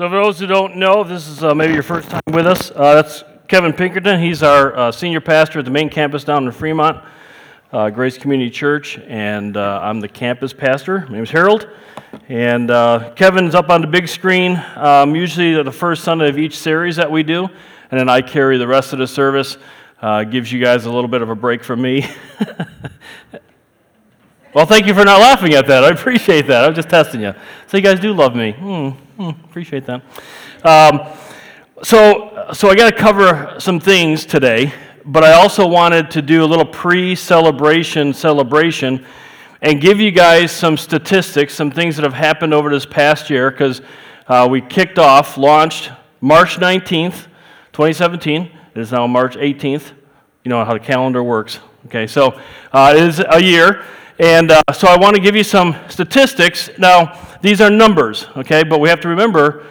So, for those who don't know, this is uh, maybe your first time with us, uh, that's Kevin Pinkerton. He's our uh, senior pastor at the main campus down in Fremont, uh, Grace Community Church, and uh, I'm the campus pastor. My name's Harold. And uh, Kevin's up on the big screen, um, usually the first Sunday of each series that we do, and then I carry the rest of the service. gives you guys a little bit of a break from me. Well, thank you for not laughing at that. I appreciate that. I'm just testing you. So you guys do love me. Hmm, hmm, appreciate that. Um, so, so I got to cover some things today, but I also wanted to do a little pre-celebration celebration and give you guys some statistics, some things that have happened over this past year, because uh, we kicked off, launched March 19th, 2017. It is now March 18th. You know how the calendar works. Okay, so uh, it is a year. And uh, so I want to give you some statistics. Now, these are numbers, okay? But we have to remember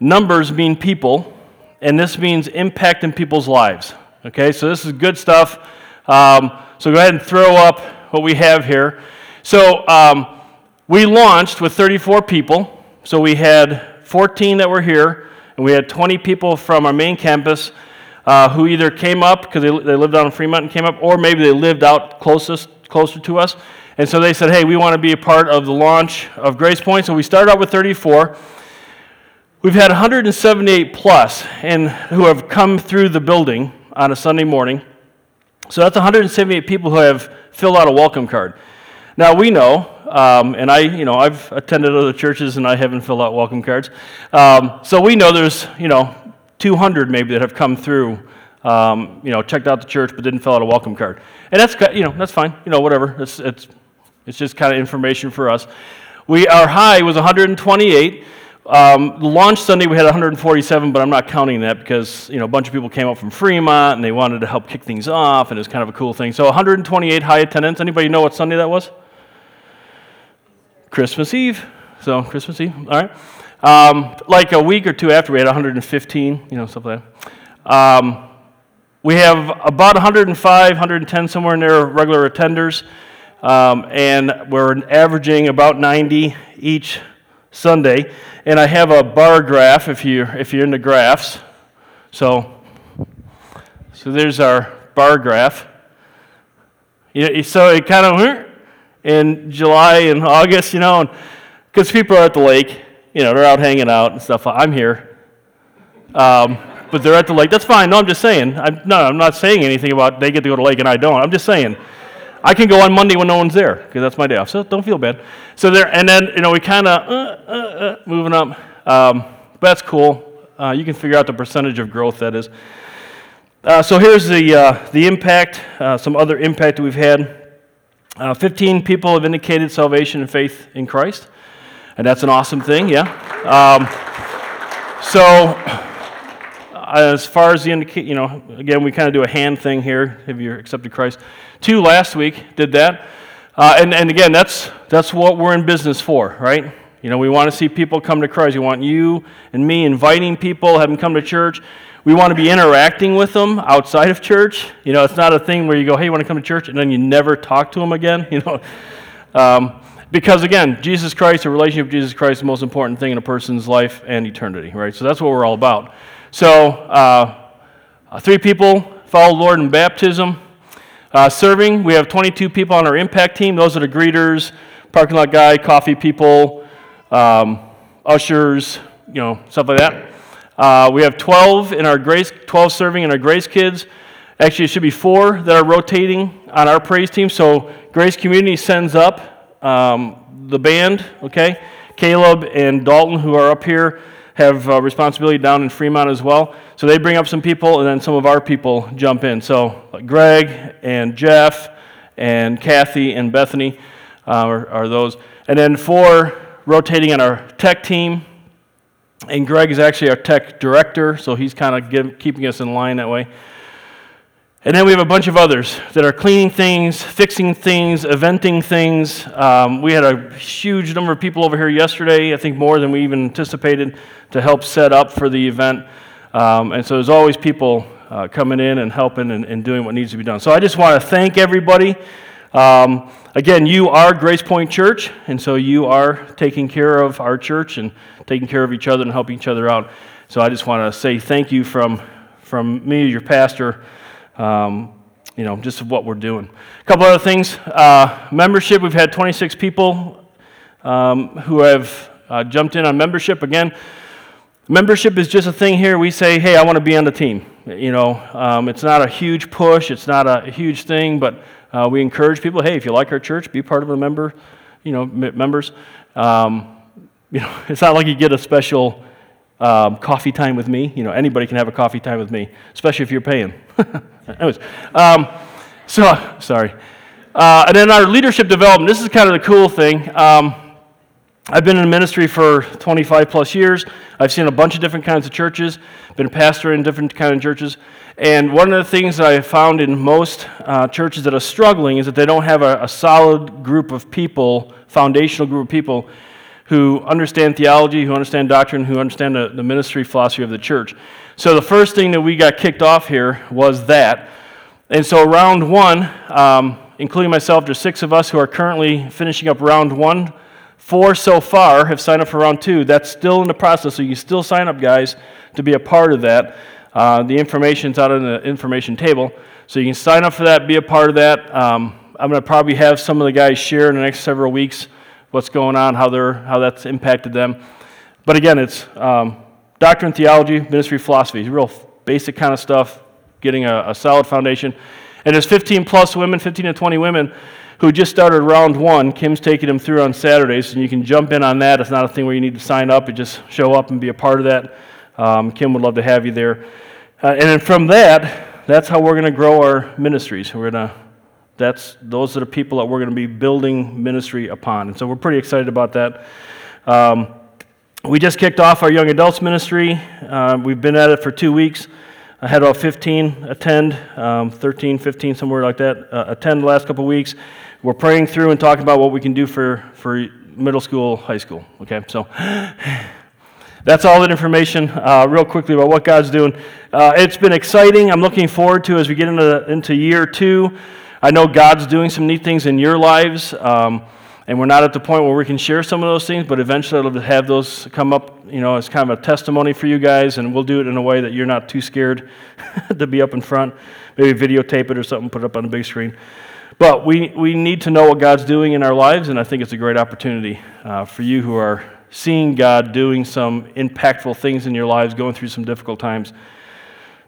numbers mean people, and this means impact in people's lives, okay? So this is good stuff. Um, so go ahead and throw up what we have here. So um, we launched with 34 people. So we had 14 that were here, and we had 20 people from our main campus uh, who either came up because they, they lived out in Fremont and came up, or maybe they lived out closest, closer to us. And so they said, hey, we want to be a part of the launch of Grace Point. So we started out with 34. We've had 178 plus and who have come through the building on a Sunday morning. So that's 178 people who have filled out a welcome card. Now we know, um, and I, you know, I've attended other churches and I haven't filled out welcome cards. Um, so we know there's, you know, 200 maybe that have come through, um, you know, checked out the church but didn't fill out a welcome card. And that's, you know, that's fine. You know, whatever. It's, it's it's just kind of information for us. We, our high was 128. Um, launch Sunday we had 147, but I'm not counting that because you know a bunch of people came up from Fremont and they wanted to help kick things off, and it's kind of a cool thing. So 128 high attendance. Anybody know what Sunday that was? Christmas Eve. So Christmas Eve. All right. Um, like a week or two after, we had 115. You know, stuff like that. Um, we have about 105, 110 somewhere in there regular attenders. Um, and we're averaging about 90 each Sunday. And I have a bar graph if you're, if you're into graphs. So, so there's our bar graph. So it kind of in July and August, you know, because people are at the lake, you know, they're out hanging out and stuff. I'm here. Um, but they're at the lake. That's fine. No, I'm just saying. I'm, no, I'm not saying anything about they get to go to the lake and I don't. I'm just saying I can go on Monday when no one's there because that's my day off. So don't feel bad. So there, and then you know we kind of uh, uh, uh, moving up. Um, but that's cool. Uh, you can figure out the percentage of growth that is. Uh, so here's the uh, the impact. some other impact that we've had. 15 people have indicated salvation and faith in Christ, and that's an awesome thing. Yeah. Um, so as far as the indicate, you know, again, we kind of do a hand thing here. Have you accepted Christ? Two last week did that. Uh, and, and again, that's, that's what we're in business for, right? You know, we want to see people come to Christ. We want you and me inviting people, them come to church. We want to be interacting with them outside of church. You know, it's not a thing where you go, hey, you want to come to church? And then you never talk to them again, you know. Um, because again, Jesus Christ, a relationship with Jesus Christ is the most important thing in a person's life and eternity, right? So that's what we're all about. So, uh, three people follow the Lord in baptism. Uh, serving, we have 22 people on our impact team. Those are the greeters, parking lot guy, coffee people, um, ushers, you know, stuff like that. Uh, we have 12 in our grace, 12 serving in our grace kids. Actually, it should be four that are rotating on our praise team. So Grace Community sends up um, the band, okay? Caleb and Dalton, who are up here, have uh, responsibility down in Fremont as well. So they bring up some people, and then some of our people jump in. So Greg and Jeff and Kathy and Bethany uh, are, are, those. And then four rotating on our tech team. And Greg is actually our tech director, so he's kind of keeping us in line that way. And then we have a bunch of others that are cleaning things, fixing things, eventing things. Um, we had a huge number of people over here yesterday, I think more than we even anticipated, to help set up for the event. Um, and so there's always people uh, coming in and helping and, and, doing what needs to be done. So I just want to thank everybody. Um, again, you are Grace Point Church, and so you are taking care of our church and taking care of each other and helping each other out. So I just want to say thank you from, from me, your pastor, um, you know, just of what we're doing. A couple other things. Uh, membership, we've had 26 people um, who have uh, jumped in on membership. Again, membership is just a thing here. We say, hey, I want to be on the team. You know, um, it's not a huge push, it's not a huge thing, but uh, we encourage people, hey, if you like our church, be part of a member, you know, members. Um, you know, it's not like you get a special um, coffee time with me. You know, anybody can have a coffee time with me, especially if you're paying. Anyways, um, so sorry. Uh, and then our leadership development. This is kind of the cool thing. Um, I've been in ministry for 25 plus years. I've seen a bunch of different kinds of churches. Been a pastor in different kind of churches. And one of the things that I found in most uh, churches that are struggling is that they don't have a, a solid group of people, foundational group of people who understand theology, who understand doctrine, who understand the, the ministry philosophy of the church. So the first thing that we got kicked off here was that. And so round one, um, including myself, there's six of us who are currently finishing up round one. Four so far have signed up for round two. That's still in the process, so you still sign up, guys, to be a part of that. Uh, the information's out on the information table, so you can sign up for that, be a part of that. Um, I'm going to probably have some of the guys share in the next several weeks what's going on, how, they're, how that's impacted them. But again, it's um, doctrine, theology, ministry, philosophy, real basic kind of stuff, getting a, a solid foundation. And there's 15 plus women, 15 to 20 women who just started round one. Kim's taking them through on Saturdays, and you can jump in on that. It's not a thing where you need to sign up. You just show up and be a part of that. Um, Kim would love to have you there. Uh, and then from that, that's how we're going to grow our ministries. We're going to that's those are the people that we're going to be building ministry upon. And so we're pretty excited about that. Um, we just kicked off our young adults ministry. Uh, we've been at it for two weeks. I had about 15 attend, um, 13, 15, somewhere like that, uh, attend the last couple of weeks. We're praying through and talking about what we can do for, for middle school, high school. Okay, so that's all that information, uh, real quickly, about what God's doing. Uh, it's been exciting. I'm looking forward to as we get into, into year two. I know God's doing some neat things in your lives, um, and we're not at the point where we can share some of those things, but eventually I'll have those come up, you know, as kind of a testimony for you guys, and we'll do it in a way that you're not too scared to be up in front. Maybe videotape it or something, put it up on the big screen. But we, we need to know what God's doing in our lives, and I think it's a great opportunity uh, for you who are seeing God doing some impactful things in your lives, going through some difficult times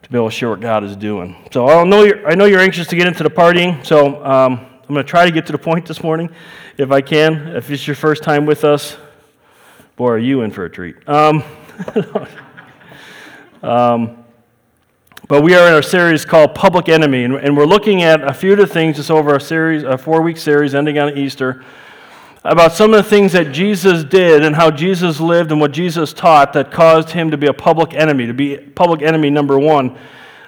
to be able to share what God is doing. So I know you're, I know you're anxious to get into the partying, so um, I'm going to try to get to the point this morning if I can. If it's your first time with us, boy, are you in for a treat. Um, um, but we are in our series called Public Enemy, and, and we're looking at a few of the things just over a series, a four week series ending on Easter about some of the things that Jesus did and how Jesus lived and what Jesus taught that caused him to be a public enemy, to be public enemy number one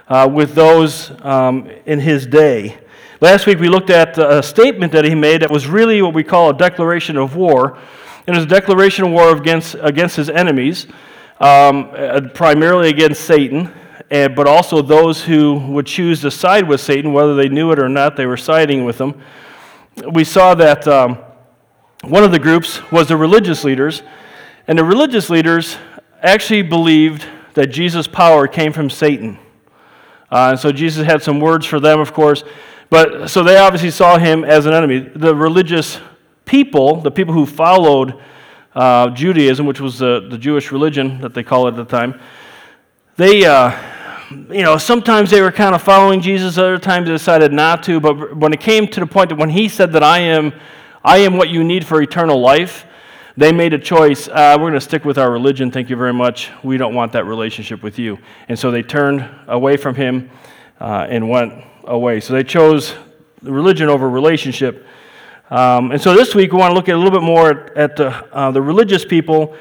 uh, with those um, in his day. Last week we looked at a statement that he made that was really what we call a declaration of war. It was a declaration of war against, against his enemies, um, uh, primarily against Satan, and, but also those who would choose to side with Satan, whether they knew it or not, they were siding with him. We saw that. Um, one of the groups was the religious leaders, and the religious leaders actually believed that Jesus' power came from Satan. Uh, and so Jesus had some words for them, of course. But so they obviously saw him as an enemy. The religious people, the people who followed uh, Judaism, which was the, the Jewish religion that they call it at the time, they, uh, you know, sometimes they were kind of following Jesus, other times they decided not to. But when it came to the point that when he said that I am I am what you need for eternal life. They made a choice. Uh, we're going to stick with our religion. Thank you very much. We don't want that relationship with you. And so they turned away from him uh, and went away. So they chose religion over relationship. Um, and so this week we want to look at a little bit more at the, uh, the religious people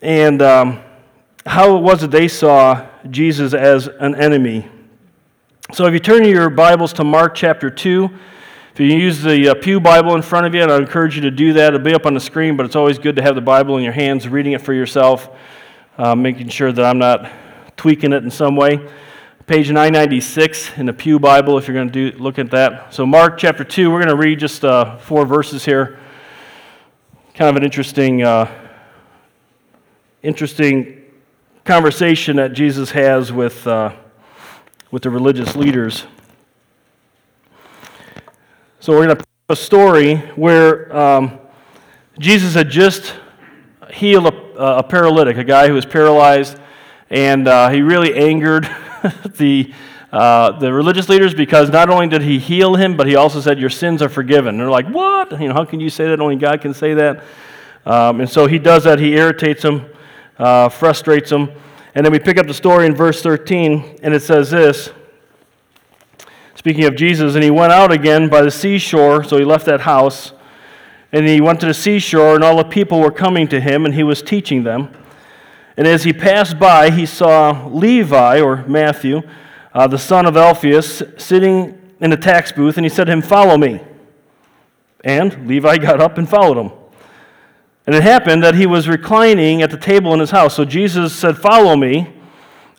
and um, how it was that they saw Jesus as an enemy. So if you turn your Bibles to Mark chapter 2, if you use the uh, Pew Bible in front of you, and I encourage you to do that. It'll be up on the screen, but it's always good to have the Bible in your hands, reading it for yourself, uh, making sure that I'm not tweaking it in some way. page 996 in the Pew Bible, if you're going to look at that. So, Mark chapter 2, we're going to read just uh, four verses here. Kind of an interesting, uh, interesting conversation that Jesus has with, uh, with the religious leaders. So, we're going to a story where um, Jesus had just healed a, a, paralytic, a guy who was paralyzed, and uh, he really angered the, uh, the religious leaders because not only did he heal him, but he also said, Your sins are forgiven. And they're like, What? You know, how can you say that? Only God can say that. Um, and so he does that. He irritates them, uh, frustrates them. And then we pick up the story in verse 13, and it says this. Speaking of Jesus, and he went out again by the seashore, so he left that house, and he went to the seashore, and all the people were coming to him, and he was teaching them. And as he passed by, he saw Levi, or Matthew, uh, the son of Alphaeus, sitting in a tax booth, and he said to him, Follow me. And Levi got up and followed him. And it happened that he was reclining at the table in his house. So Jesus said, Follow me.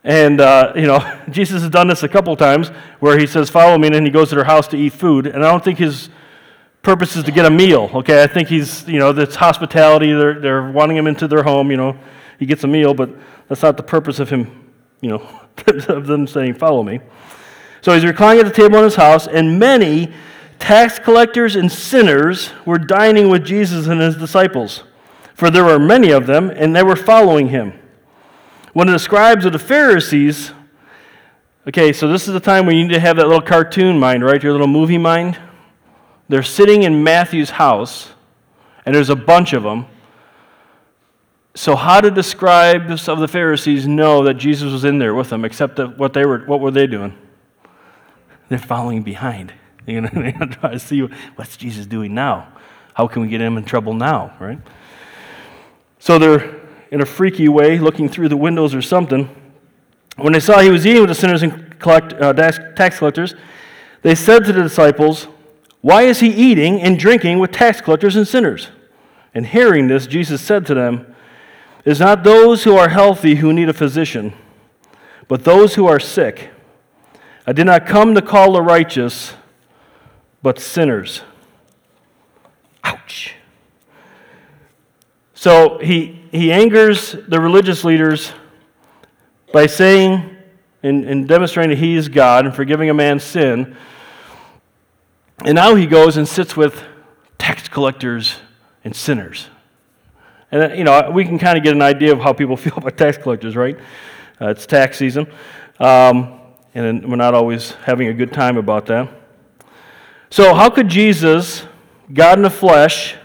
And, uh, you know, Jesus has done this a couple times where he says, Follow me, and then he goes to their house to eat food. And I don't think his purpose is to get a meal, okay? I think he's, you know, it's hospitality. They're, they're wanting him into their home, you know. He gets a meal, but that's not the purpose of him, you know, of them saying, Follow me. So he's reclining at the table in his house, and many tax collectors and sinners were dining with Jesus and his disciples, for there were many of them, and they were following him. Of the scribes of the Pharisees, okay, so this is the time when you need to have that little cartoon mind, right? Your little movie mind. They're sitting in Matthew's house, and there's a bunch of them. So, how did the scribes of the Pharisees know that Jesus was in there with them, except that what they were, what were they doing? They're following behind. You know, they're trying to see what's Jesus doing now. How can we get him in trouble now, right? So they're in a freaky way, looking through the windows or something. When they saw he was eating with the sinners and collect, uh, tax collectors, they said to the disciples, Why is he eating and drinking with tax collectors and sinners? And hearing this, Jesus said to them, It is not those who are healthy who need a physician, but those who are sick. I did not come to call the righteous, but sinners. So he, he angers the religious leaders by saying and, and demonstrating that he is God and forgiving a man's sin. And now he goes and sits with tax collectors and sinners. And, uh, you know, we can kind of get an idea of how people feel about tax collectors, right? Uh, it's tax season. Um, and we're not always having a good time about that. So, how could Jesus, God in the flesh,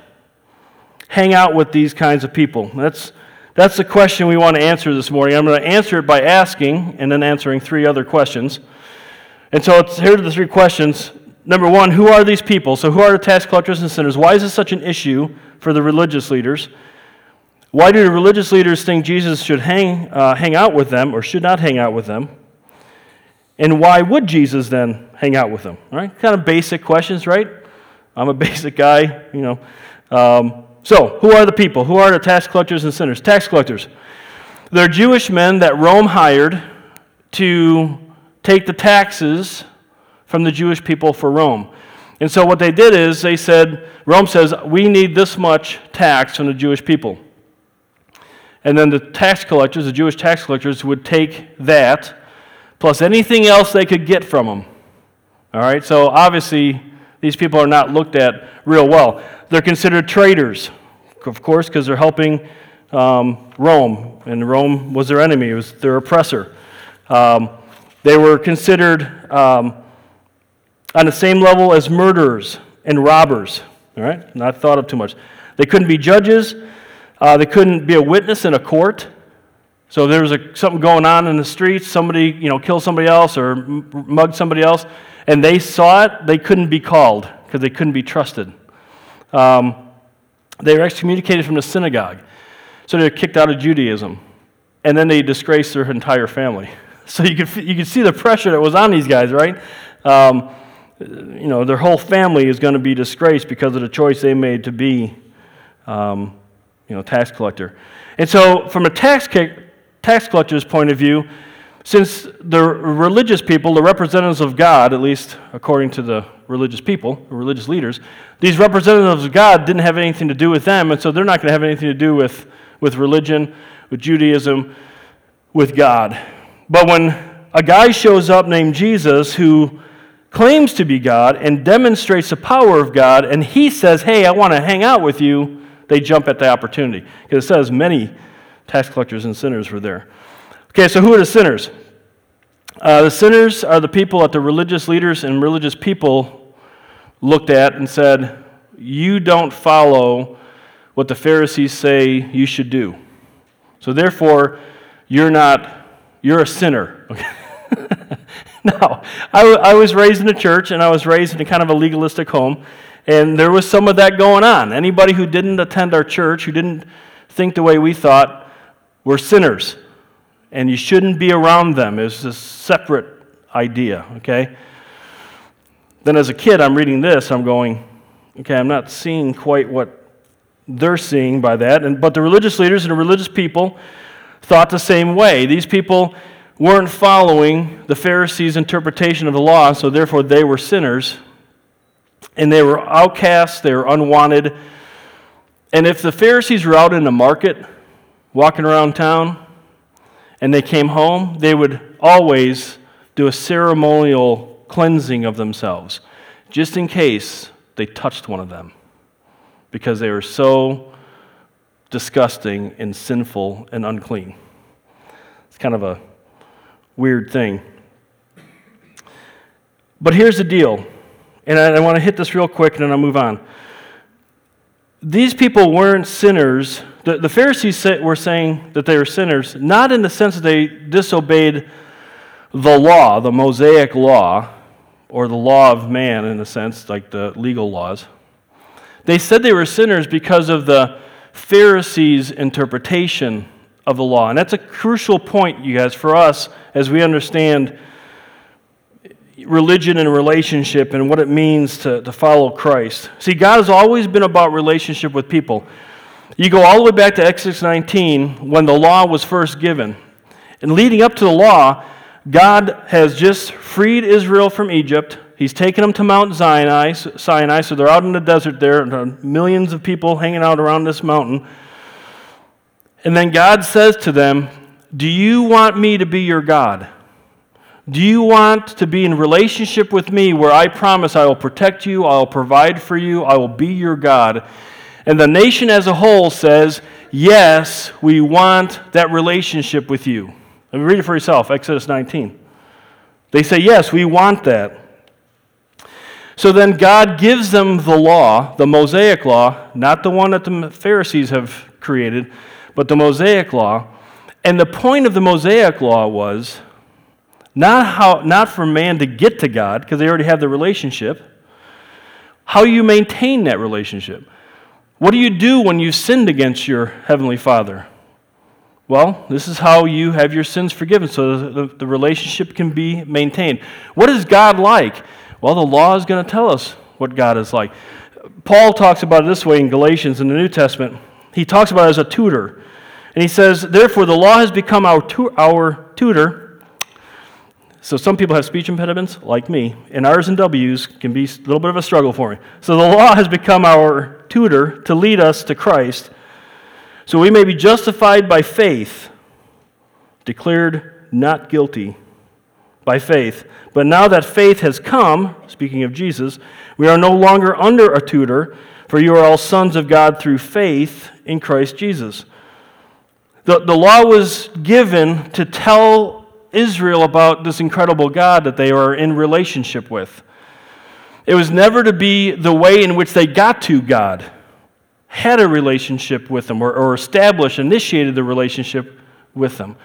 hang out with these kinds of people? That's, that's the question we want to answer this morning. I'm going to answer it by asking and then answering three other questions. And so it's, here are the three questions. Number one, who are these people? So, who are the tax collectors and sinners? Why is this such an issue for the religious leaders? Why do the religious leaders think Jesus should hang, uh, hang out with them or should not hang out with them? And why would Jesus then hang out with them? All right, kind of basic questions, right? I'm a basic guy, you know. Um, so, who are the people? Who are the tax collectors and sinners? Tax collectors. They're Jewish men that Rome hired to take the taxes from the Jewish people for Rome. And so, what they did is they said, Rome says, we need this much tax from the Jewish people. And then the tax collectors, the Jewish tax collectors, would take that plus anything else they could get from them. All right, so obviously, these people are not looked at real well. They're considered traitors, of course, because they're helping um, Rome, and Rome was their enemy, it was their oppressor. Um, they were considered um, on the same level as murderers and robbers, all right? Not thought of too much. They couldn't be judges, uh, they couldn't be a witness in a court. So there was a, something going on in the streets, somebody, you know, killed somebody else or mugged somebody else, and they saw it, they couldn't be called because they couldn't be trusted. Um, they were excommunicated from the synagogue. So they were kicked out of Judaism. And then they disgraced their entire family. So you could, you could see the pressure that was on these guys, right? Um, you know, their whole family is going to be disgraced because of the choice they made to be, um, you know, tax collector. And so, from a tax, tax collector's point of view, since the religious people, the representatives of God, at least according to the religious people, religious leaders, these representatives of God didn't have anything to do with them, and so they're not going to have anything to do with, with religion, with Judaism, with God. But when a guy shows up named Jesus who claims to be God and demonstrates the power of God, and he says, Hey, I want to hang out with you, they jump at the opportunity. Because it says many tax collectors and sinners were there. Okay, so who are the sinners? Uh, the sinners are the people that the religious leaders and religious people looked at and said, You don't follow what the Pharisees say you should do. So therefore, you're not, you're a sinner. now, I, I was raised in a church and I was raised in a kind of a legalistic home, and there was some of that going on. Anybody who didn't attend our church, who didn't think the way we thought, were sinners and you shouldn't be around them. It's a separate idea, okay? Then as a kid, I'm reading this, I'm going, okay, I'm not seeing quite what they're seeing by that. And, but the religious leaders and the religious people thought the same way. These people weren't following the Pharisees' interpretation of the law, so therefore they were sinners. And they were outcasts, they were unwanted. And if the Pharisees were out in the market, walking around town, and they came home, they would always do a ceremonial cleansing of themselves, just in case they touched one of them, because they were so disgusting and sinful and unclean. It's kind of a weird thing. But here's the deal, and I, I want to hit this real quick and then I'll move on. These people weren't sinners the, the Pharisees were saying that they were sinners, not in the sense that they disobeyed the law, the Mosaic law, or the law of man in a sense, like the legal laws. They said they were sinners because of the Pharisees' interpretation of the law. And that's a crucial point, you guys, for us as we understand religion and relationship and what it means to, to follow Christ. See, God has always been about relationship with people. You go all the way back to Exodus 19 when the law was first given. And leading up to the law, God has just freed Israel from Egypt. He's taken them to Mount Sinai, Sinai, so they're out in the desert there, and uh, millions of people hanging out around this mountain. And then God says to them, Do you want me to be your God? Do you want to be in relationship with me where I promise I will protect you, I will provide for you, I will be your God? And the nation as a whole says, Yes, we want that relationship with you. Let me read it for yourself Exodus 19. They say, Yes, we want that. So then God gives them the law, the Mosaic law, not the one that the Pharisees have created, but the Mosaic law. And the point of the Mosaic law was not, how, not for man to get to God, because they already have the relationship, how you maintain that relationship. What do you do when you sinned against your Heavenly Father? Well, this is how you have your sins forgiven so the, the relationship can be maintained. What is God like? Well, the law is going to tell us what God is like. Paul talks about it this way in Galatians in the New Testament. He talks about it as a tutor. And he says, Therefore, the law has become our, tu- our tutor so some people have speech impediments, like me, and R's and W's can be a little bit of a struggle for me. So the law has become our tutor to lead us to Christ, so we may be justified by faith, declared not guilty by faith. But now that faith has come, speaking of Jesus, we are no longer under a tutor, for you are all sons of God through faith in Christ Jesus. The, the law was given to tell Israel about this incredible God that they are in relationship with. It was never to be the way in which they got to God, had a relationship with Him, or, or established, initiated the relationship with Him.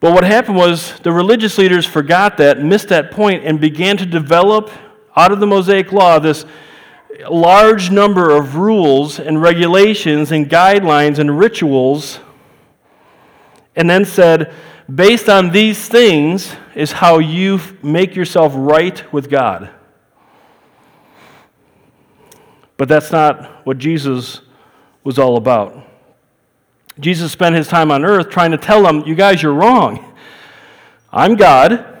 But what happened was the religious leaders forgot that, missed that point, and began to develop out of the Mosaic Law this large number of rules and regulations and guidelines and rituals, and then said, based on these things is how you make yourself right with God. But that's not what Jesus was all about. Jesus spent his time on earth trying to tell them, you guys, you're wrong. I'm God.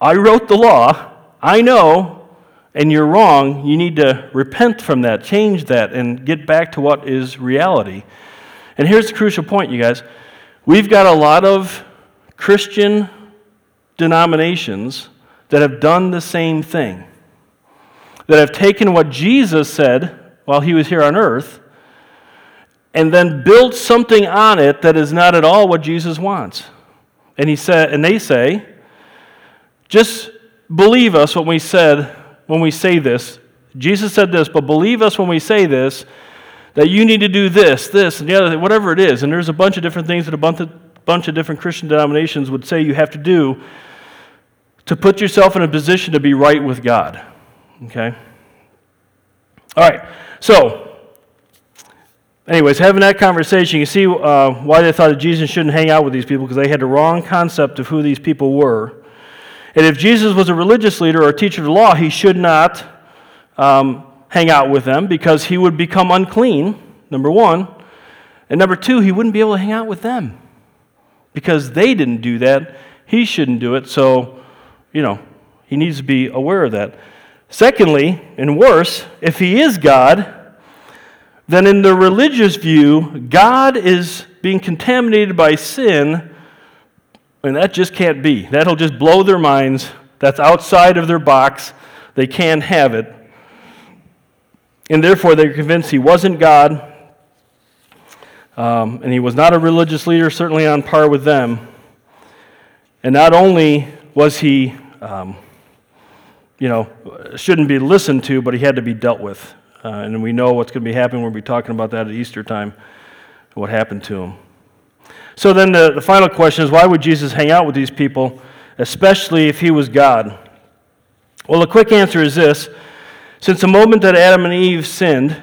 I wrote the law. I know, and you're wrong. You need to repent from that, change that, and get back to what is reality. And here's the crucial point, you guys. We've got a lot of Christian denominations that have done the same thing, that have taken what Jesus said while he was here on earth and then built something on it that is not at all what Jesus wants. And he said and they say, just believe us when we said when we say this. Jesus said this, but believe us when we say this that you need to do this, this, and the other, whatever it is. And there's a bunch of different things that a bunch of, bunch of different Christian denominations would say you have to do to put yourself in a position to be right with God. Okay? All right. So, anyways, having that conversation, you see uh, why they thought that Jesus shouldn't hang out with these people because they had the wrong concept of who these people were. And if Jesus was a religious leader or a teacher of the law, he should not um, hang out with them because he would become unclean, number one. And number two, he wouldn't be able to hang out with them because they didn't do that. He shouldn't do it. So, you know, he needs to be aware of that. Secondly, and worse, if he is God, then in the religious view, God is being contaminated by sin, and that just can't be. That'll just blow their minds. That's outside of their box. They can't have it. And therefore, they're convinced he wasn't God, um, and he was not a religious leader, certainly on par with them. And not only was he. Um, you know, shouldn't be listened to, but he had to be dealt with. Uh, and we know what's going to be happening. We'll be talking about that at Easter time, what happened to him. So then the, the final question is why would Jesus hang out with these people, especially if he was God? Well, the quick answer is this since the moment that Adam and Eve sinned,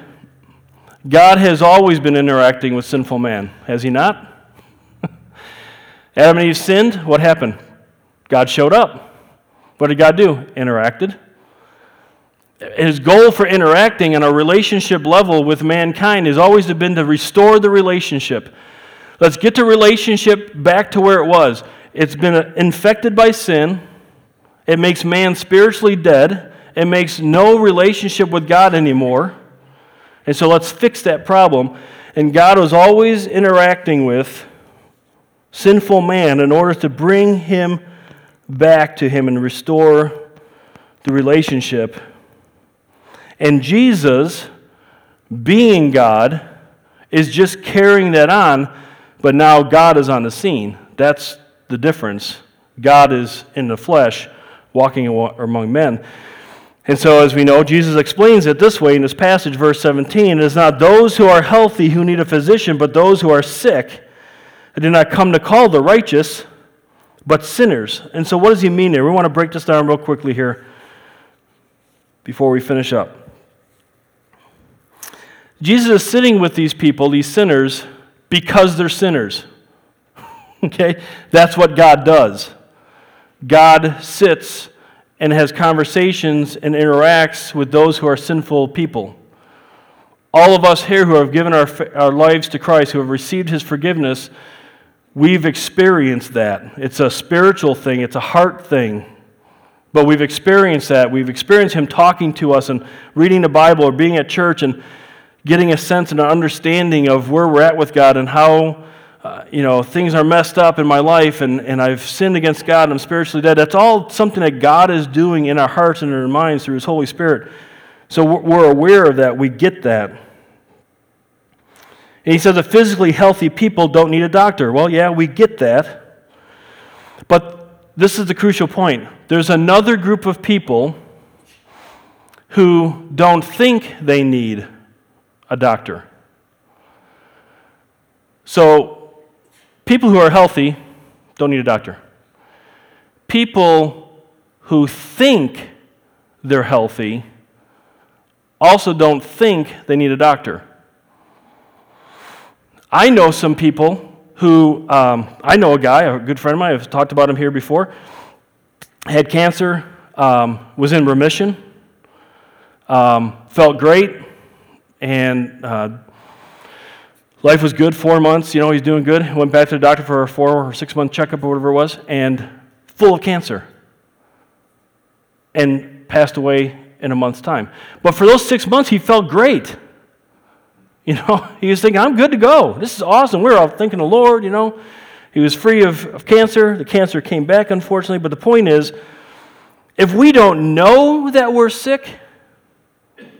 God has always been interacting with sinful man, has he not? Adam and Eve sinned, what happened? God showed up. What did God do? Interacted. His goal for interacting on a relationship level with mankind has always been to restore the relationship. Let's get the relationship back to where it was. It's been infected by sin. It makes man spiritually dead. It makes no relationship with God anymore. And so let's fix that problem. And God was always interacting with sinful man in order to bring him back to Him and restore the relationship. And Jesus, being God, is just carrying that on, but now God is on the scene. That's the difference. God is in the flesh, walking among men. And so, as we know, Jesus explains it this way in this passage, verse 17 It is not those who are healthy who need a physician, but those who are sick. I did not come to call the righteous, but sinners. And so, what does he mean there? We want to break this down real quickly here before we finish up. Jesus is sitting with these people, these sinners, because they're sinners. okay? That's what God does. God sits and has conversations and interacts with those who are sinful people. All of us here who have given our, our lives to Christ, who have received his forgiveness, We've experienced that. It's a spiritual thing, it's a heart thing. But we've experienced that. We've experienced Him talking to us and reading the Bible or being at church and getting a sense and an understanding of where we're at with God and how. Uh, you know, things are messed up in my life and, and I've sinned against God and I'm spiritually dead. That's all something that God is doing in our hearts and in our minds through His Holy Spirit. So we're aware of that. We get that. And he says that physically healthy people don't need a doctor. Well, yeah, we get that. But this is the crucial point. There's another group of people who don't think they need a doctor. So, people who are healthy don't need a doctor. People who think they're healthy also don't think they need a doctor. I know some people who, um, I know a guy, a good friend of mine, I've talked about him here before, had cancer, um, was in remission, um, felt great, and uh, life was good, four months, you know, he's doing good. Went back to the doctor for a four or six month checkup or whatever it was, and full of cancer, and passed away in a month's time. But for those six months, he felt great. You know, he was thinking, I'm good to go. This is awesome. We are all thinking the Lord, you know. He was free of, of cancer. The cancer came back, unfortunately. But the point is, if we don't know that we're sick,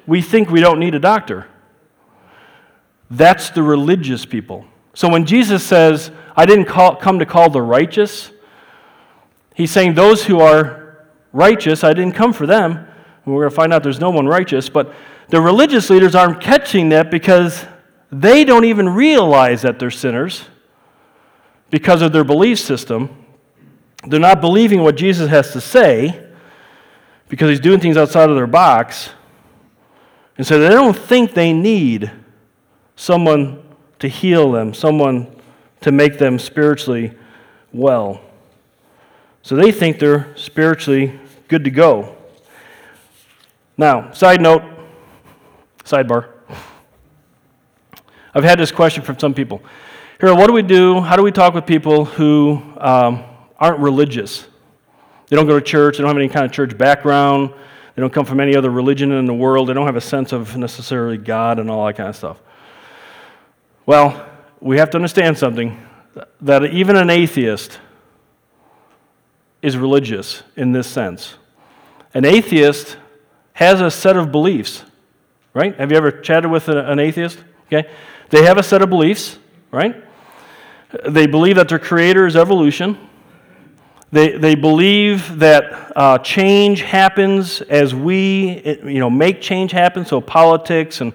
we think we don't need a doctor. That's the religious people. So when Jesus says, I didn't call, come to call the righteous, he's saying those who are righteous, I didn't come for them. We're going to find out there's no one righteous. But the religious leaders aren't catching that because they don't even realize that they're sinners because of their belief system. They're not believing what Jesus has to say because he's doing things outside of their box. And so they don't think they need someone to heal them, someone to make them spiritually well. So they think they're spiritually good to go. Now, side note, sidebar. I've had this question from some people. Here, what do we do? How do we talk with people who um, aren't religious? They don't go to church, they don't have any kind of church background, they don't come from any other religion in the world, they don't have a sense of necessarily God and all that kind of stuff. Well, we have to understand something that even an atheist is religious in this sense. An atheist has a set of beliefs, right? Have you ever chatted with an atheist? Okay. They have a set of beliefs, right? They believe that their creator is evolution. They, they believe that uh, change happens as we you know, make change happen, so politics and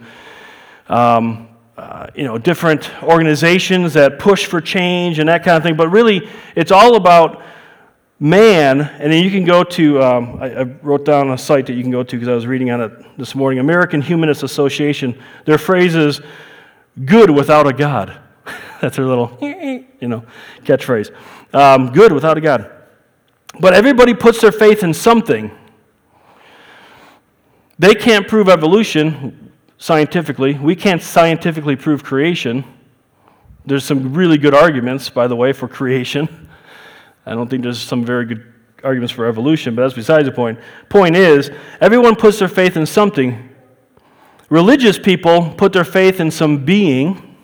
um, uh, you know, different organizations that push for change and that kind of thing. But really, it's all about man. And then you can go to, um, I, I, wrote down a site that you can go to because I was reading on it this morning American Humanist Association. Their phrase is good without a God. That's their little, you know, catchphrase. Um, good without a God. But everybody puts their faith in something. They can't prove evolution scientifically. We can't scientifically prove creation. There's some really good arguments, by the way, for creation. I don't think there's some very good arguments for evolution, but that's besides the point. Point is, everyone puts their faith in something. Religious people put their faith in some being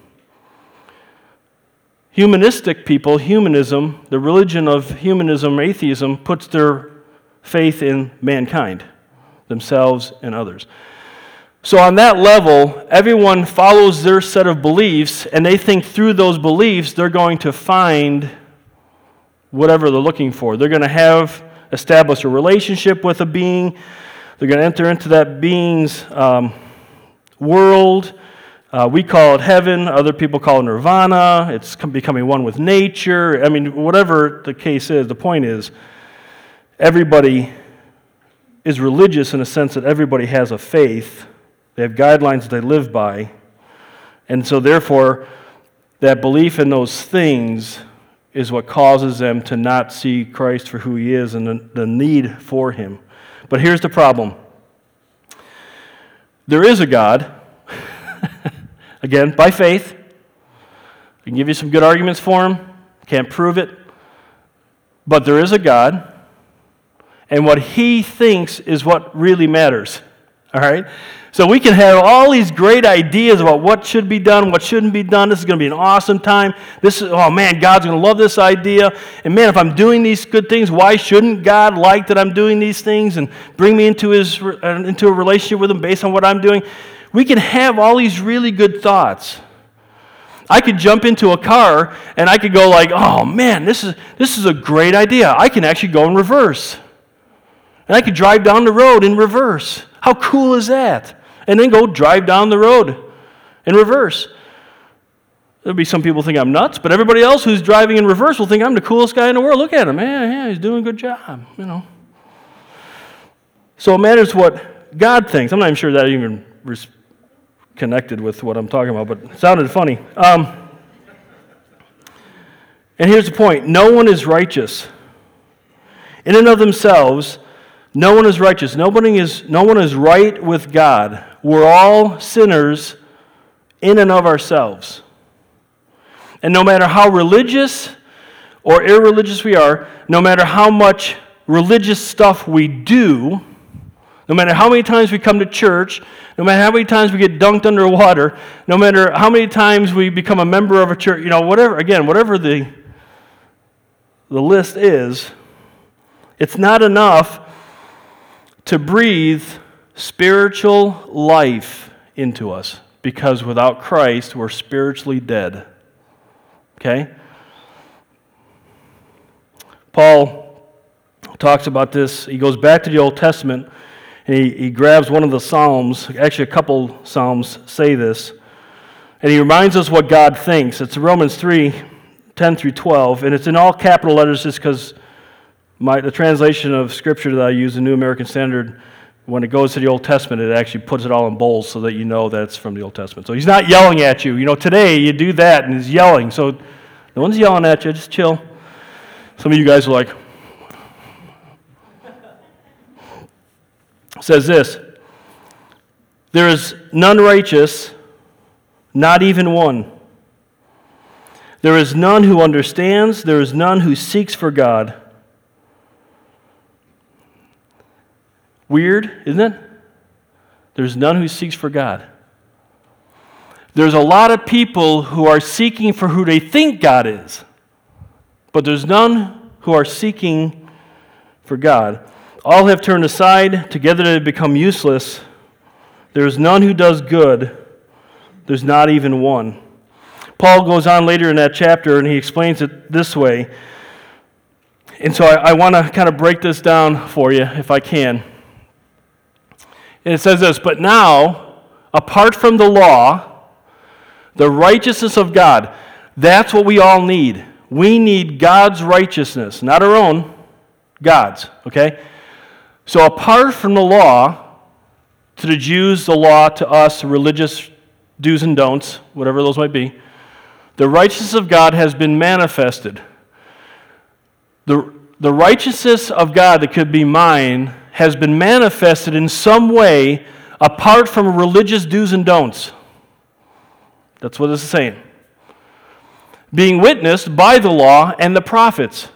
Humanistic people, humanism, the religion of humanism, atheism, puts their faith in mankind, themselves and others. So, on that level, everyone follows their set of beliefs, and they think through those beliefs they're going to find whatever they're looking for. They're going to have established a relationship with a being, they're going to enter into that being's um, world. Uh, we call it heaven, other people call it nirvana, it's becoming one with nature. I mean, whatever the case is, the point is everybody is religious in a sense that everybody has a faith, they have guidelines they live by, and so therefore, that belief in those things is what causes them to not see Christ for who he is and the, the need for him. But here's the problem there is a God. Again, by faith. I can give you some good arguments for him. Can't prove it. But there is a God, and what he thinks is what really matters. All right? So we can have all these great ideas about what should be done, what shouldn't be done. This is going to be an awesome time. This is, oh man, God's going to love this idea. And man, if I'm doing these good things, why shouldn't God like that I'm doing these things and bring me into, his, uh, into a relationship with Him based on what I'm doing? We can have all these really good thoughts. I could jump into a car and I could go like, "Oh man, this is this is a great idea. I can actually go in reverse." And I could drive down the road in reverse. How cool is that? And then go drive down the road in reverse. There'll be some people think I'm nuts, but everybody else who's driving in reverse will think I'm the coolest guy in the world. Look at him, man. Yeah, he's doing a good job, you know. So it matters what God thinks. I'm not even sure that even connected with what I'm talking about, but it sounded funny. Um, and here's the point no one is righteous. In and of themselves, no one is righteous. Nobody is, no one is right with God. We're all sinners in and of ourselves. And no matter how religious or irreligious we are, no matter how much religious stuff we do, no matter how many times we come to church, no matter how many times we get dunked underwater, no matter how many times we become a member of a church, you know, whatever, again, whatever the, the list is, it's not enough to breathe spiritual life into us because without Christ, we're spiritually dead. Okay? Paul talks about this. He goes back to the Old Testament and he, he grabs one of the Psalms. Actually, a couple Psalms say this. And he reminds us what God thinks. It's Romans 3 10 through 12. And it's in all capital letters just because the translation of Scripture that I use, the New American Standard, when it goes to the Old Testament, it actually puts it all in bold so that you know that it's from the Old Testament. So he's not yelling at you. You know, today you do that and he's yelling. So no one's yelling at you, just chill. Some of you guys are like, says this There is none righteous, not even one. There is none who understands, there is none who seeks for God. Weird, isn't it? There's none who seeks for God. There's a lot of people who are seeking for who they think God is, but there's none who are seeking for God. All have turned aside, together they become useless. There is none who does good, there's not even one. Paul goes on later in that chapter and he explains it this way. And so I, I want to kind of break this down for you if I can. And it says this But now, apart from the law, the righteousness of God, that's what we all need. We need God's righteousness, not our own, God's, okay? So, apart from the law, to the Jews, the law, to us, religious do's and don'ts, whatever those might be, the righteousness of God has been manifested. The, the righteousness of God that could be mine has been manifested in some way apart from religious do's and don'ts. That's what is saying. Being witnessed by the law and the prophets.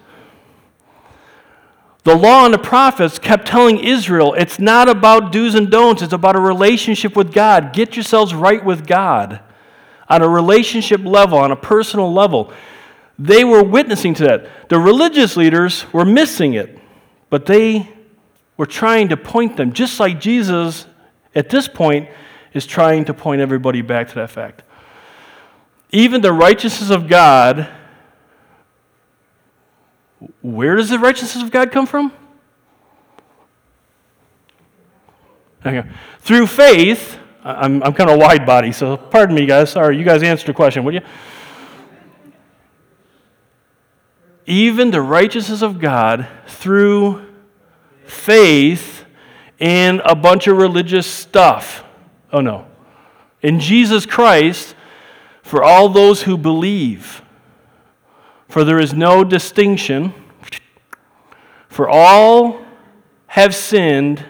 The law and the prophets kept telling Israel it's not about do's and don'ts, it's about a relationship with God. Get yourselves right with God on a relationship level, on a personal level. They were witnessing to that. The religious leaders were missing it, but they we're trying to point them, just like Jesus at this point is trying to point everybody back to that fact. Even the righteousness of God, where does the righteousness of God come from? Okay. Through faith, I'm, I'm kind of wide body, so pardon me, guys. Sorry, you guys answered the question, would you? Even the righteousness of God through faith in a bunch of religious stuff. Oh no. In Jesus Christ, for all those who believe. For there is no distinction. For all have sinned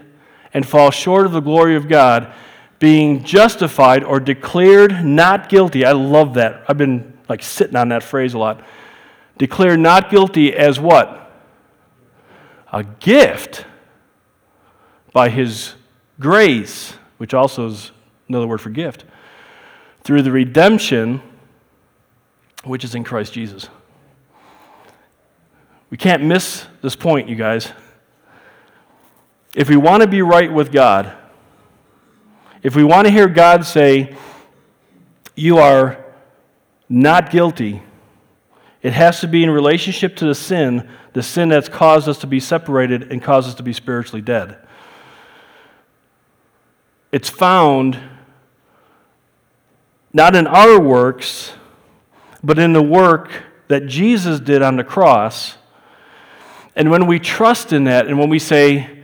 and fall short of the glory of God, being justified or declared not guilty. I love that. I've been like sitting on that phrase a lot. Declared not guilty as what? A gift by his grace, which also is another word for gift, through the redemption which is in Christ Jesus. We can't miss this point, you guys. If we want to be right with God, if we want to hear God say, You are not guilty, it has to be in relationship to the sin, the sin that's caused us to be separated and caused us to be spiritually dead. It's found not in our works, but in the work that Jesus did on the cross. And when we trust in that, and when we say,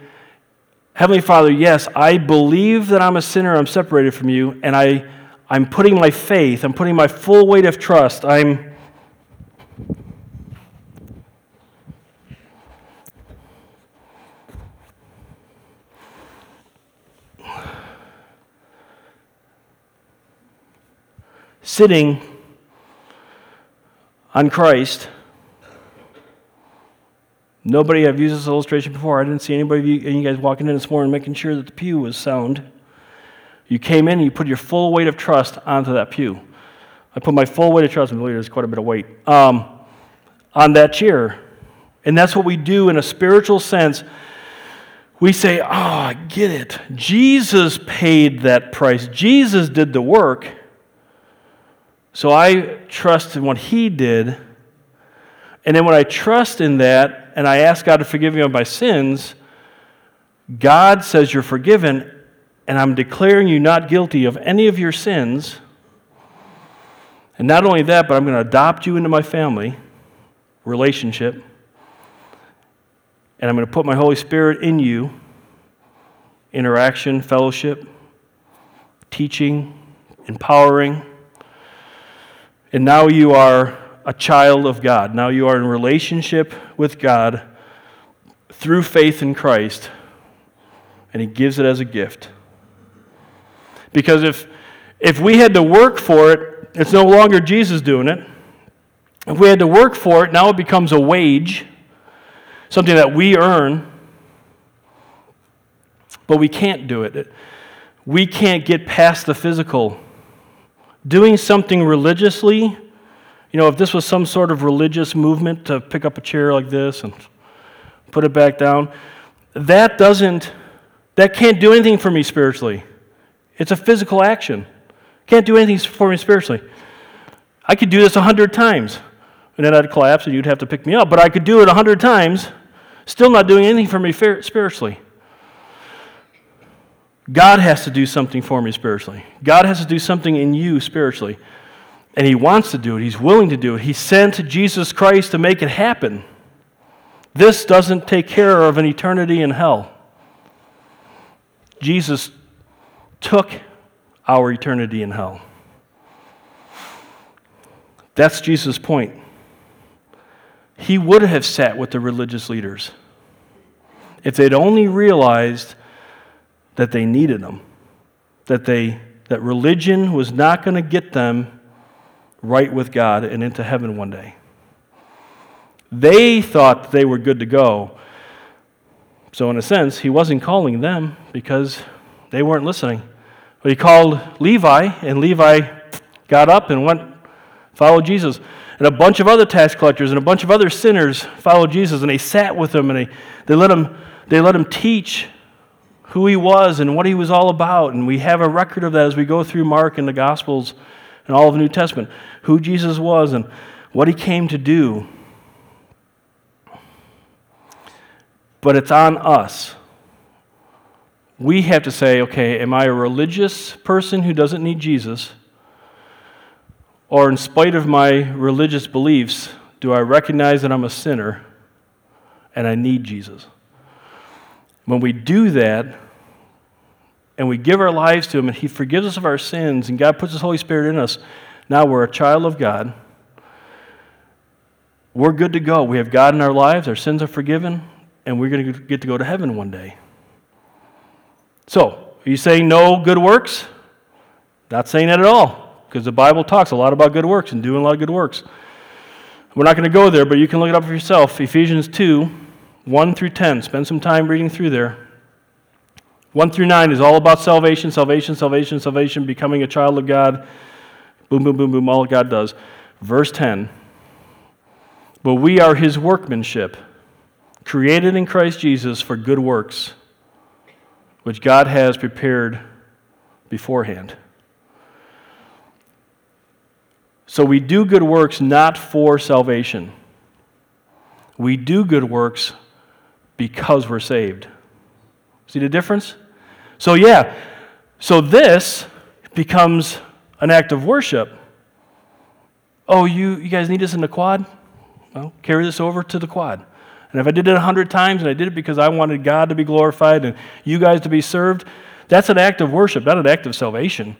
Heavenly Father, yes, I believe that I'm a sinner, I'm separated from you, and I, I'm putting my faith, I'm putting my full weight of trust, I'm sitting on Christ, Nobody, I've used this illustration before. I didn't see anybody of you, you guys walking in this morning making sure that the pew was sound. You came in and you put your full weight of trust onto that pew. I put my full weight of trust, I believe there's quite a bit of weight, um, on that chair. And that's what we do in a spiritual sense. We say, Oh, I get it. Jesus paid that price, Jesus did the work. So I trust in what he did. And then when I trust in that and I ask God to forgive me of my sins, God says you're forgiven, and I'm declaring you not guilty of any of your sins. And not only that, but I'm going to adopt you into my family relationship. And I'm going to put my Holy Spirit in you interaction, fellowship, teaching, empowering. And now you are a child of God. Now you are in relationship with God through faith in Christ, and He gives it as a gift. Because if, if we had to work for it, it's no longer Jesus doing it. If we had to work for it, now it becomes a wage, something that we earn, but we can't do it. We can't get past the physical. Doing something religiously, you know, if this was some sort of religious movement to pick up a chair like this and put it back down, that doesn't, that can't do anything for me spiritually. It's a physical action. Can't do anything for me spiritually. I could do this a hundred times, and then I'd collapse and you'd have to pick me up. But I could do it a hundred times, still not doing anything for me spiritually. God has to do something for me spiritually. God has to do something in you spiritually. And He wants to do it. He's willing to do it. He sent Jesus Christ to make it happen. This doesn't take care of an eternity in hell. Jesus took our eternity in hell. That's Jesus' point. He would have sat with the religious leaders if they'd only realized that they needed him, that, they, that religion was not going to get them right with God and into heaven one day. They thought they were good to go. So, in a sense, he wasn't calling them because they weren't listening. But he called Levi, and Levi got up and went, followed Jesus. And a bunch of other tax collectors and a bunch of other sinners followed Jesus, and they sat with him and they, they, let, him, they let him teach who he was and what he was all about. And we have a record of that as we go through Mark and the Gospels and all of the New Testament who Jesus was and what he came to do. But it's on us we have to say, okay, am I a religious person who doesn't need Jesus? Or, in spite of my religious beliefs, do I recognize that I'm a sinner and I need Jesus? When we do that, and we give our lives to Him, and He forgives us of our sins, and God puts His Holy Spirit in us, now we're a child of God. We're good to go. We have God in our lives, our sins are forgiven, and we're going to get to go to heaven one day. So, are you saying no good works? Not saying that at all, because the Bible talks a lot about good works and doing a lot of good works. We're not going to go there, but you can look it up for yourself. Ephesians 2 1 through 10. Spend some time reading through there. 1 through 9 is all about salvation, salvation, salvation, salvation, becoming a child of God. Boom, boom, boom, boom, all God does. Verse 10 But we are his workmanship, created in Christ Jesus for good works which God has prepared beforehand. So we do good works not for salvation. We do good works because we're saved. See the difference? So, yeah, so this becomes an act of worship. Oh, you, you guys need this in the quad? Well, carry this over to the quad. And if I did it a hundred times and I did it because I wanted God to be glorified and you guys to be served, that's an act of worship, not an act of salvation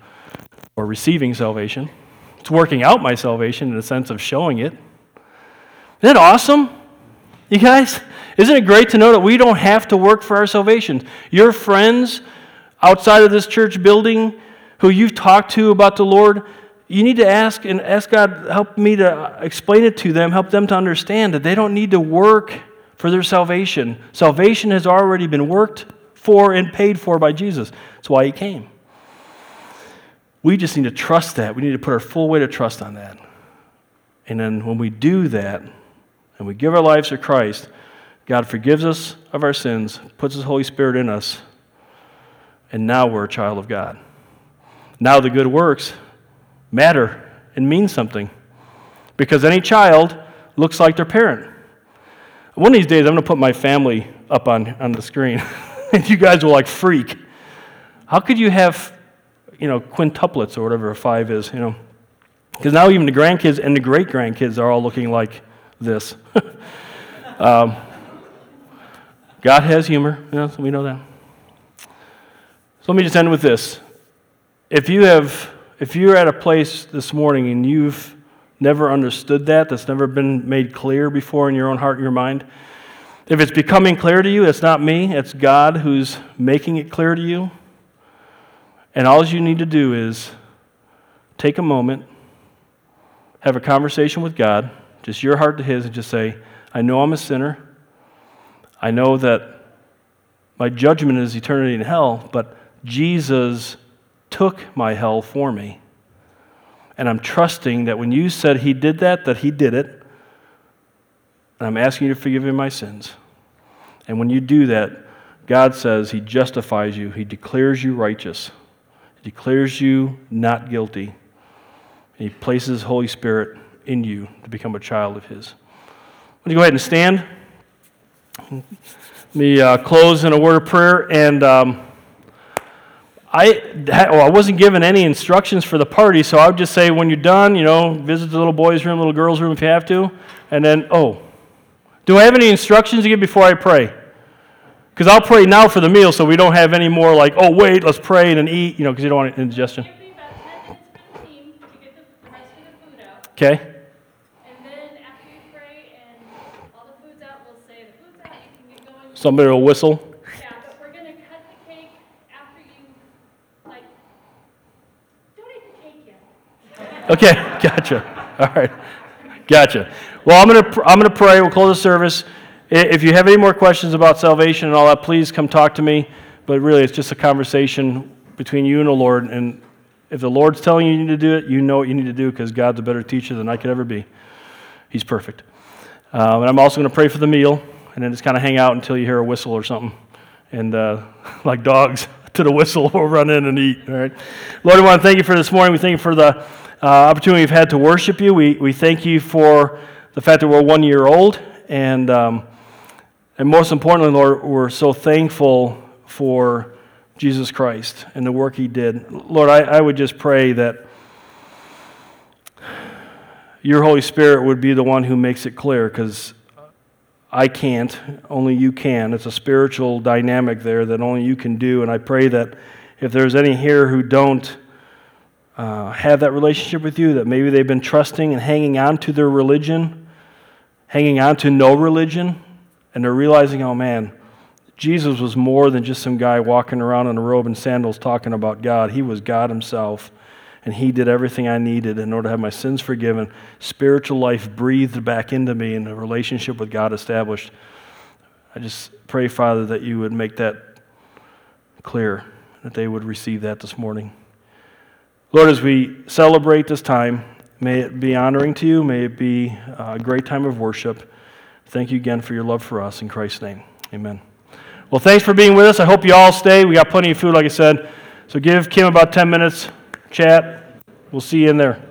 or receiving salvation. It's working out my salvation in the sense of showing it. Isn't that awesome? You guys? Isn't it great to know that we don't have to work for our salvation? Your friends outside of this church building who you've talked to about the Lord, you need to ask and ask God, help me to explain it to them, help them to understand that they don't need to work for their salvation. Salvation has already been worked for and paid for by Jesus. That's why he came. We just need to trust that. We need to put our full weight of trust on that. And then when we do that and we give our lives to Christ, God forgives us of our sins, puts His Holy Spirit in us, and now we're a child of God. Now the good works matter and mean something because any child looks like their parent. One of these days, I'm going to put my family up on, on the screen, and you guys will like freak. How could you have, you know, quintuplets or whatever a five is, you know? Because now even the grandkids and the great grandkids are all looking like this. um, God has humor, we know that. So let me just end with this. If you have, if you're at a place this morning and you've never understood that, that's never been made clear before in your own heart and your mind, if it's becoming clear to you, it's not me, it's God who's making it clear to you. And all you need to do is take a moment, have a conversation with God, just your heart to His, and just say, I know I'm a sinner. I know that my judgment is eternity in hell, but Jesus took my hell for me. And I'm trusting that when you said He did that, that He did it. And I'm asking you to forgive me my sins. And when you do that, God says He justifies you, He declares you righteous, He declares you not guilty. And He places His Holy Spirit in you to become a child of His. Would you go ahead and stand? Let me uh, close in a word of prayer. And. Um, I, well, I wasn't given any instructions for the party, so I would just say when you're done, you know, visit the little boys' room, little girls' room if you have to. And then, oh, do I have any instructions to give before I pray? Because I'll pray now for the meal so we don't have any more like, oh, wait, let's pray and then eat, you know, because you don't want indigestion. Okay. And then after you pray and all the food's out, we'll say the food's out, you can get going. Somebody will whistle. Yeah, but we're gonna cut the cake after you, like, don't eat the cake yet. Okay, gotcha. All right, gotcha. Well, I'm gonna I'm gonna pray. We'll close the service. If you have any more questions about salvation and all that, please come talk to me. But really, it's just a conversation between you and the Lord. And if the Lord's telling you you need to do it, you know what you need to do because God's a better teacher than I could ever be. He's perfect. Um, and I'm also going to pray for the meal, and then just kind of hang out until you hear a whistle or something. And uh, like dogs to the whistle, we'll run in and eat. All right. Lord, I want to thank you for this morning. We thank you for the uh, opportunity we've had to worship you. We, we thank you for the fact that we're one year old. And, um, and most importantly, Lord, we're so thankful for Jesus Christ and the work he did. Lord, I, I would just pray that your Holy Spirit would be the one who makes it clear because I can't, only you can. It's a spiritual dynamic there that only you can do. And I pray that if there's any here who don't uh, have that relationship with you, that maybe they've been trusting and hanging on to their religion, hanging on to no religion, and they're realizing, oh man, Jesus was more than just some guy walking around in a robe and sandals talking about God. He was God Himself, and He did everything I needed in order to have my sins forgiven, spiritual life breathed back into me, and a relationship with God established. I just pray, Father, that you would make that clear, that they would receive that this morning. Lord, as we celebrate this time, may it be honoring to you, may it be a great time of worship. Thank you again for your love for us. In Christ's name, amen. Well, thanks for being with us. I hope you all stay. We got plenty of food, like I said. So give Kim about 10 minutes, chat. We'll see you in there.